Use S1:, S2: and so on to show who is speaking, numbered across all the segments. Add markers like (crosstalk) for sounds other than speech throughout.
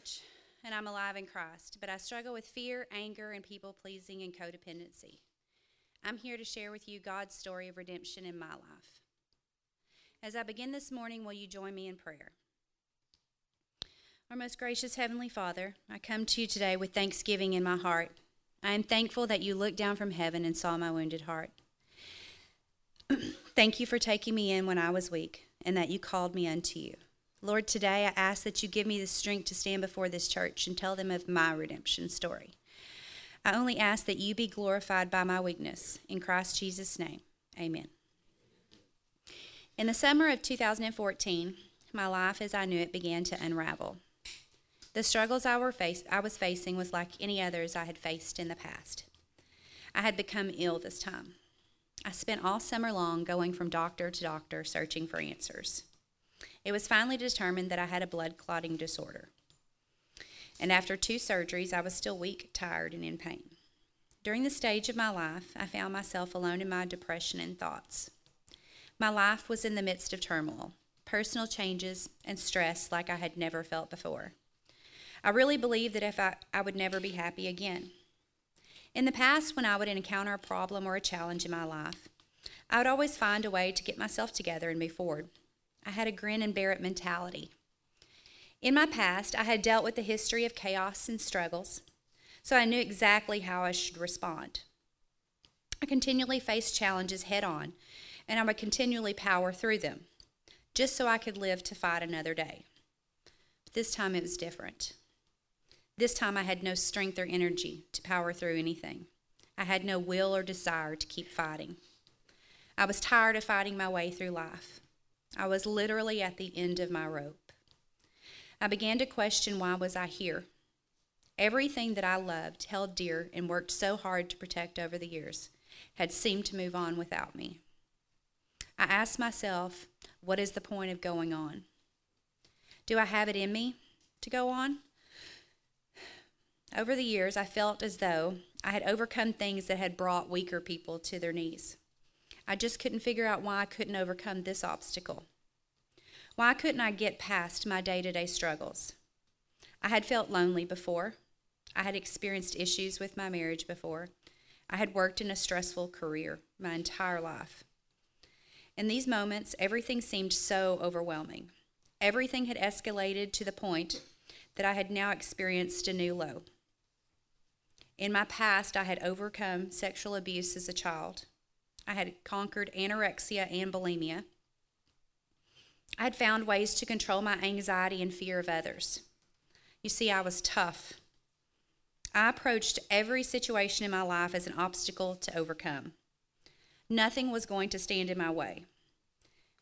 S1: Bunch, and I'm alive in Christ, but I struggle with fear, anger, and people pleasing and codependency. I'm here to share with you God's story of redemption in my life. As I begin this morning, will you join me in prayer? Our most gracious Heavenly Father, I come to you today with thanksgiving in my heart. I am thankful that you looked down from heaven and saw my wounded heart. (clears throat) Thank you for taking me in when I was weak and that you called me unto you. Lord, today I ask that you give me the strength to stand before this church and tell them of my redemption story. I only ask that you be glorified by my weakness. In Christ Jesus' name, amen. In the summer of 2014, my life as I knew it began to unravel. The struggles I, were face- I was facing was like any others I had faced in the past. I had become ill this time. I spent all summer long going from doctor to doctor searching for answers. It was finally determined that I had a blood clotting disorder. And after two surgeries, I was still weak, tired, and in pain. During the stage of my life, I found myself alone in my depression and thoughts. My life was in the midst of turmoil, personal changes, and stress like I had never felt before. I really believed that if I, I would never be happy again. In the past, when I would encounter a problem or a challenge in my life, I would always find a way to get myself together and move forward. I had a grin and bear it mentality. In my past, I had dealt with the history of chaos and struggles, so I knew exactly how I should respond. I continually faced challenges head on, and I would continually power through them, just so I could live to fight another day. But this time it was different. This time I had no strength or energy to power through anything. I had no will or desire to keep fighting. I was tired of fighting my way through life. I was literally at the end of my rope. I began to question why was I here? Everything that I loved, held dear, and worked so hard to protect over the years had seemed to move on without me. I asked myself, what is the point of going on? Do I have it in me to go on? Over the years, I felt as though I had overcome things that had brought weaker people to their knees. I just couldn't figure out why I couldn't overcome this obstacle. Why couldn't I get past my day to day struggles? I had felt lonely before. I had experienced issues with my marriage before. I had worked in a stressful career my entire life. In these moments, everything seemed so overwhelming. Everything had escalated to the point that I had now experienced a new low. In my past, I had overcome sexual abuse as a child. I had conquered anorexia and bulimia. I had found ways to control my anxiety and fear of others. You see, I was tough. I approached every situation in my life as an obstacle to overcome. Nothing was going to stand in my way.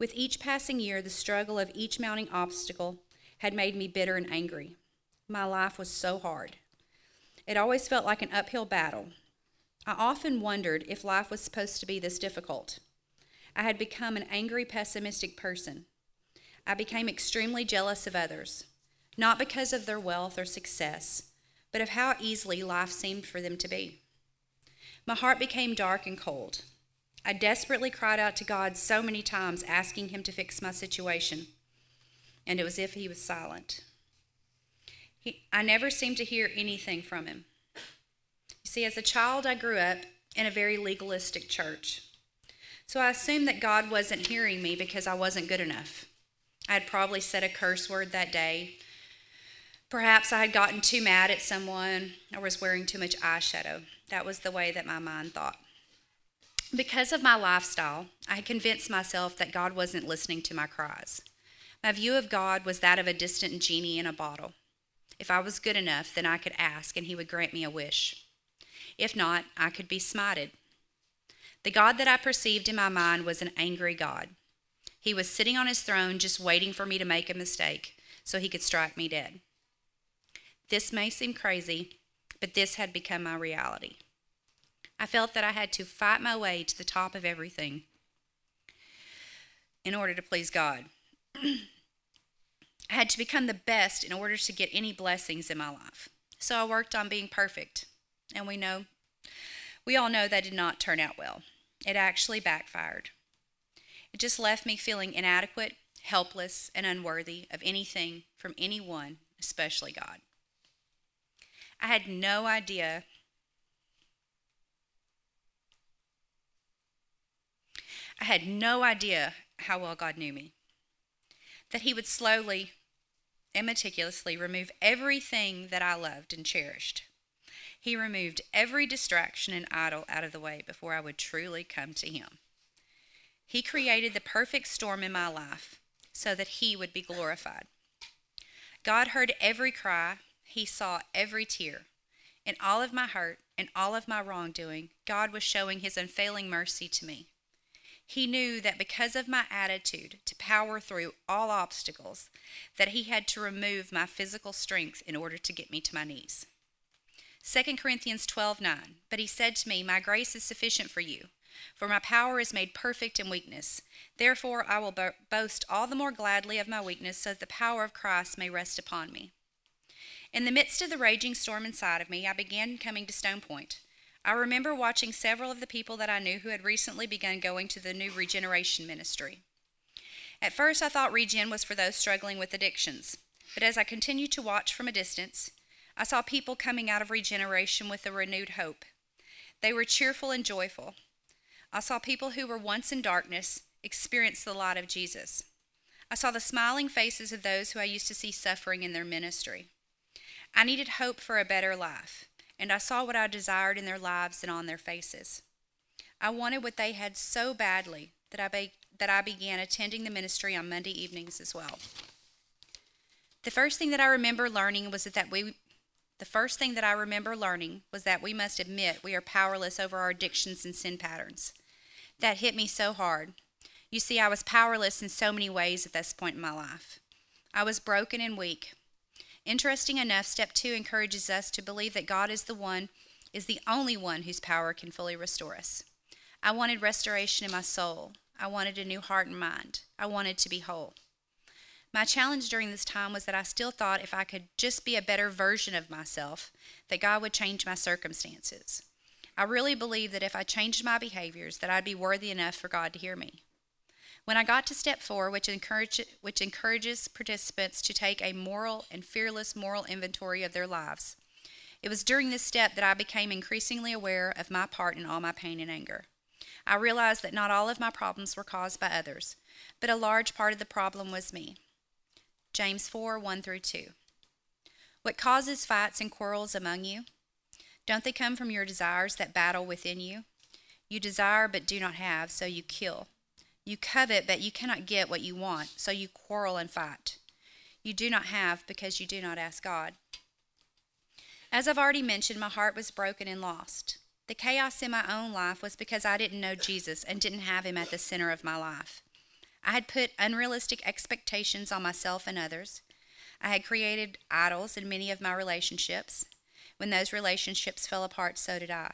S1: With each passing year, the struggle of each mounting obstacle had made me bitter and angry. My life was so hard. It always felt like an uphill battle, I often wondered if life was supposed to be this difficult. I had become an angry, pessimistic person. I became extremely jealous of others, not because of their wealth or success, but of how easily life seemed for them to be. My heart became dark and cold. I desperately cried out to God so many times, asking Him to fix my situation, and it was as if He was silent. He, I never seemed to hear anything from Him. See, as a child, I grew up in a very legalistic church. So I assumed that God wasn't hearing me because I wasn't good enough. I had probably said a curse word that day. Perhaps I had gotten too mad at someone or was wearing too much eyeshadow. That was the way that my mind thought. Because of my lifestyle, I convinced myself that God wasn't listening to my cries. My view of God was that of a distant genie in a bottle. If I was good enough, then I could ask and he would grant me a wish. If not, I could be smited. The God that I perceived in my mind was an angry God. He was sitting on his throne just waiting for me to make a mistake so he could strike me dead. This may seem crazy, but this had become my reality. I felt that I had to fight my way to the top of everything in order to please God. (clears throat) I had to become the best in order to get any blessings in my life. So I worked on being perfect. And we know, we all know that did not turn out well. It actually backfired. It just left me feeling inadequate, helpless, and unworthy of anything from anyone especially God. I had no idea I had no idea how well God knew me. That He would slowly and meticulously remove everything that I loved and cherished. He removed every distraction and idol out of the way before I would truly come to Him. He created the perfect storm in my life so that He would be glorified. God heard every cry, He saw every tear. In all of my hurt and all of my wrongdoing, God was showing His unfailing mercy to me. He knew that because of my attitude to power through all obstacles, that he had to remove my physical strength in order to get me to my knees. 2 Corinthians 12 9. But he said to me, My grace is sufficient for you, for my power is made perfect in weakness. Therefore, I will bo- boast all the more gladly of my weakness, so that the power of Christ may rest upon me. In the midst of the raging storm inside of me, I began coming to Stone Point. I remember watching several of the people that I knew who had recently begun going to the new regeneration ministry. At first, I thought regen was for those struggling with addictions, but as I continued to watch from a distance, I saw people coming out of regeneration with a renewed hope. They were cheerful and joyful. I saw people who were once in darkness experience the light of Jesus. I saw the smiling faces of those who I used to see suffering in their ministry. I needed hope for a better life and I saw what I desired in their lives and on their faces. I wanted what they had so badly that I, be- that I began attending the ministry on Monday evenings as well. The first thing that I remember learning was that that we the first thing that I remember learning was that we must admit we are powerless over our addictions and sin patterns. That hit me so hard. You see, I was powerless in so many ways at this point in my life. I was broken and weak. Interesting enough, step two encourages us to believe that God is the one, is the only one whose power can fully restore us. I wanted restoration in my soul. I wanted a new heart and mind. I wanted to be whole. My challenge during this time was that I still thought if I could just be a better version of myself, that God would change my circumstances. I really believed that if I changed my behaviors, that I'd be worthy enough for God to hear me. When I got to step four, which, encourage, which encourages participants to take a moral and fearless moral inventory of their lives, it was during this step that I became increasingly aware of my part in all my pain and anger. I realized that not all of my problems were caused by others, but a large part of the problem was me. James 4 1 through 2. What causes fights and quarrels among you? Don't they come from your desires that battle within you? You desire but do not have, so you kill. You covet, but you cannot get what you want, so you quarrel and fight. You do not have because you do not ask God. As I've already mentioned, my heart was broken and lost. The chaos in my own life was because I didn't know Jesus and didn't have him at the center of my life. I had put unrealistic expectations on myself and others. I had created idols in many of my relationships. When those relationships fell apart, so did I.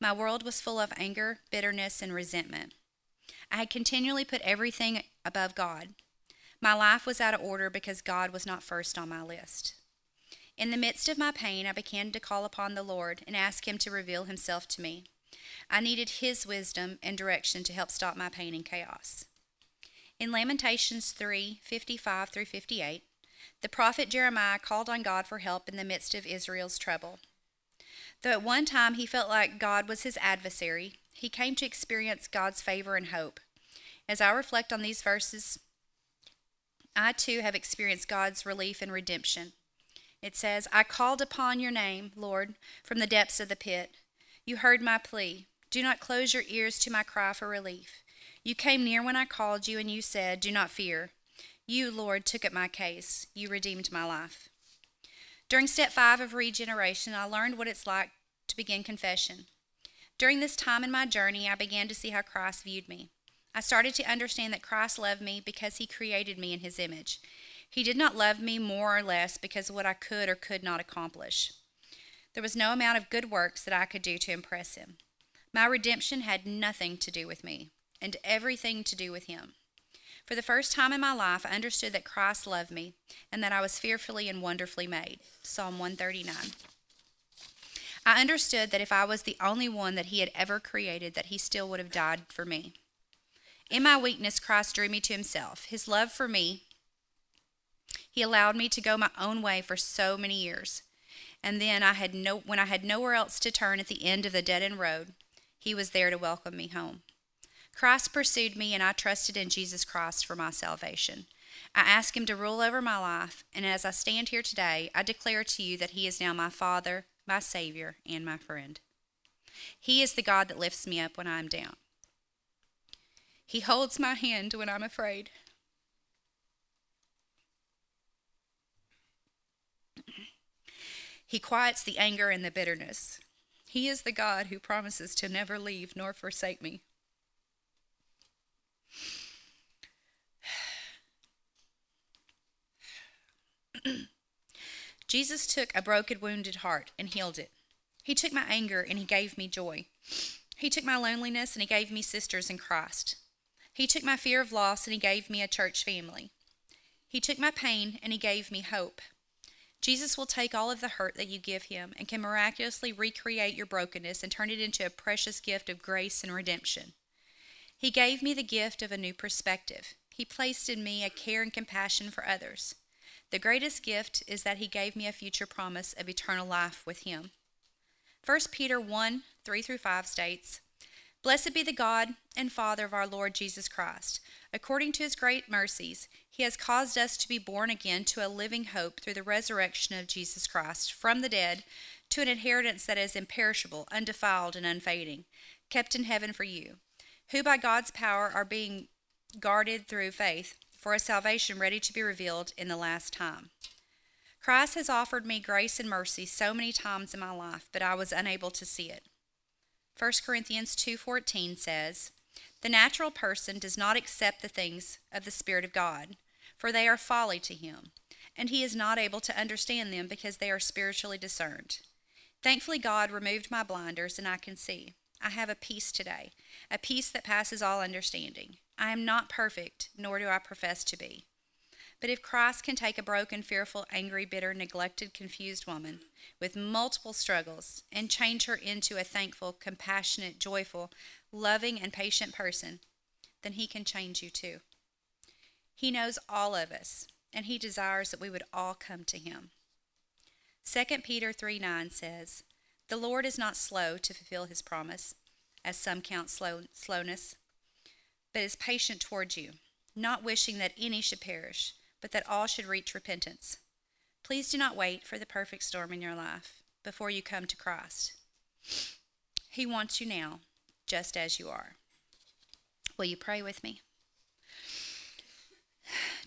S1: My world was full of anger, bitterness, and resentment. I had continually put everything above God. My life was out of order because God was not first on my list. In the midst of my pain, I began to call upon the Lord and ask Him to reveal Himself to me. I needed His wisdom and direction to help stop my pain and chaos. In Lamentations 3 55 through 58, the prophet Jeremiah called on God for help in the midst of Israel's trouble. Though at one time he felt like God was his adversary, he came to experience God's favor and hope. As I reflect on these verses, I too have experienced God's relief and redemption. It says, I called upon your name, Lord, from the depths of the pit. You heard my plea. Do not close your ears to my cry for relief. You came near when I called you, and you said, Do not fear. You, Lord, took up my case. You redeemed my life. During step five of regeneration, I learned what it's like to begin confession. During this time in my journey, I began to see how Christ viewed me. I started to understand that Christ loved me because he created me in his image. He did not love me more or less because of what I could or could not accomplish. There was no amount of good works that I could do to impress him. My redemption had nothing to do with me and everything to do with him. For the first time in my life, I understood that Christ loved me and that I was fearfully and wonderfully made. Psalm 139. I understood that if I was the only one that he had ever created, that he still would have died for me. In my weakness, Christ drew me to himself. His love for me He allowed me to go my own way for so many years. And then I had no when I had nowhere else to turn at the end of the dead end road, he was there to welcome me home. Christ pursued me and I trusted in Jesus Christ for my salvation. I asked him to rule over my life, and as I stand here today, I declare to you that he is now my Father, my Savior, and my friend. He is the God that lifts me up when I am down. He holds my hand when I'm afraid. He quiets the anger and the bitterness. He is the God who promises to never leave nor forsake me. (clears throat) Jesus took a broken, wounded heart and healed it. He took my anger and he gave me joy. He took my loneliness and he gave me sisters in Christ. He took my fear of loss and he gave me a church family. He took my pain and he gave me hope. Jesus will take all of the hurt that you give him and can miraculously recreate your brokenness and turn it into a precious gift of grace and redemption. He gave me the gift of a new perspective. He placed in me a care and compassion for others. The greatest gift is that he gave me a future promise of eternal life with him. 1 Peter 1 3 through 5 states, Blessed be the God and Father of our Lord Jesus Christ. According to his great mercies, he has caused us to be born again to a living hope through the resurrection of Jesus Christ from the dead to an inheritance that is imperishable, undefiled, and unfading, kept in heaven for you, who by God's power are being guarded through faith for a salvation ready to be revealed in the last time. Christ has offered me grace and mercy so many times in my life, but I was unable to see it. 1 Corinthians 2:14 says, "The natural person does not accept the things of the spirit of God, for they are folly to him, and he is not able to understand them because they are spiritually discerned." Thankfully God removed my blinders and I can see. I have a peace today, a peace that passes all understanding. I am not perfect, nor do I profess to be. But if Christ can take a broken, fearful, angry, bitter, neglected, confused woman with multiple struggles and change her into a thankful, compassionate, joyful, loving, and patient person, then he can change you too. He knows all of us, and he desires that we would all come to him. 2 Peter 3 9 says, The Lord is not slow to fulfill his promise, as some count slow, slowness but is patient towards you, not wishing that any should perish, but that all should reach repentance. Please do not wait for the perfect storm in your life before you come to Christ. He wants you now, just as you are. Will you pray with me?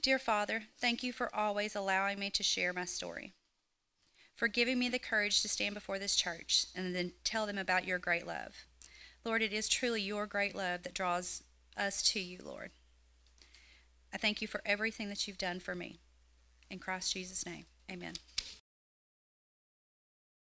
S1: Dear Father, thank you for always allowing me to share my story, for giving me the courage to stand before this church and then tell them about your great love. Lord, it is truly your great love that draws us to you, Lord. I thank you for everything that you've done for me. In Christ Jesus' name, amen.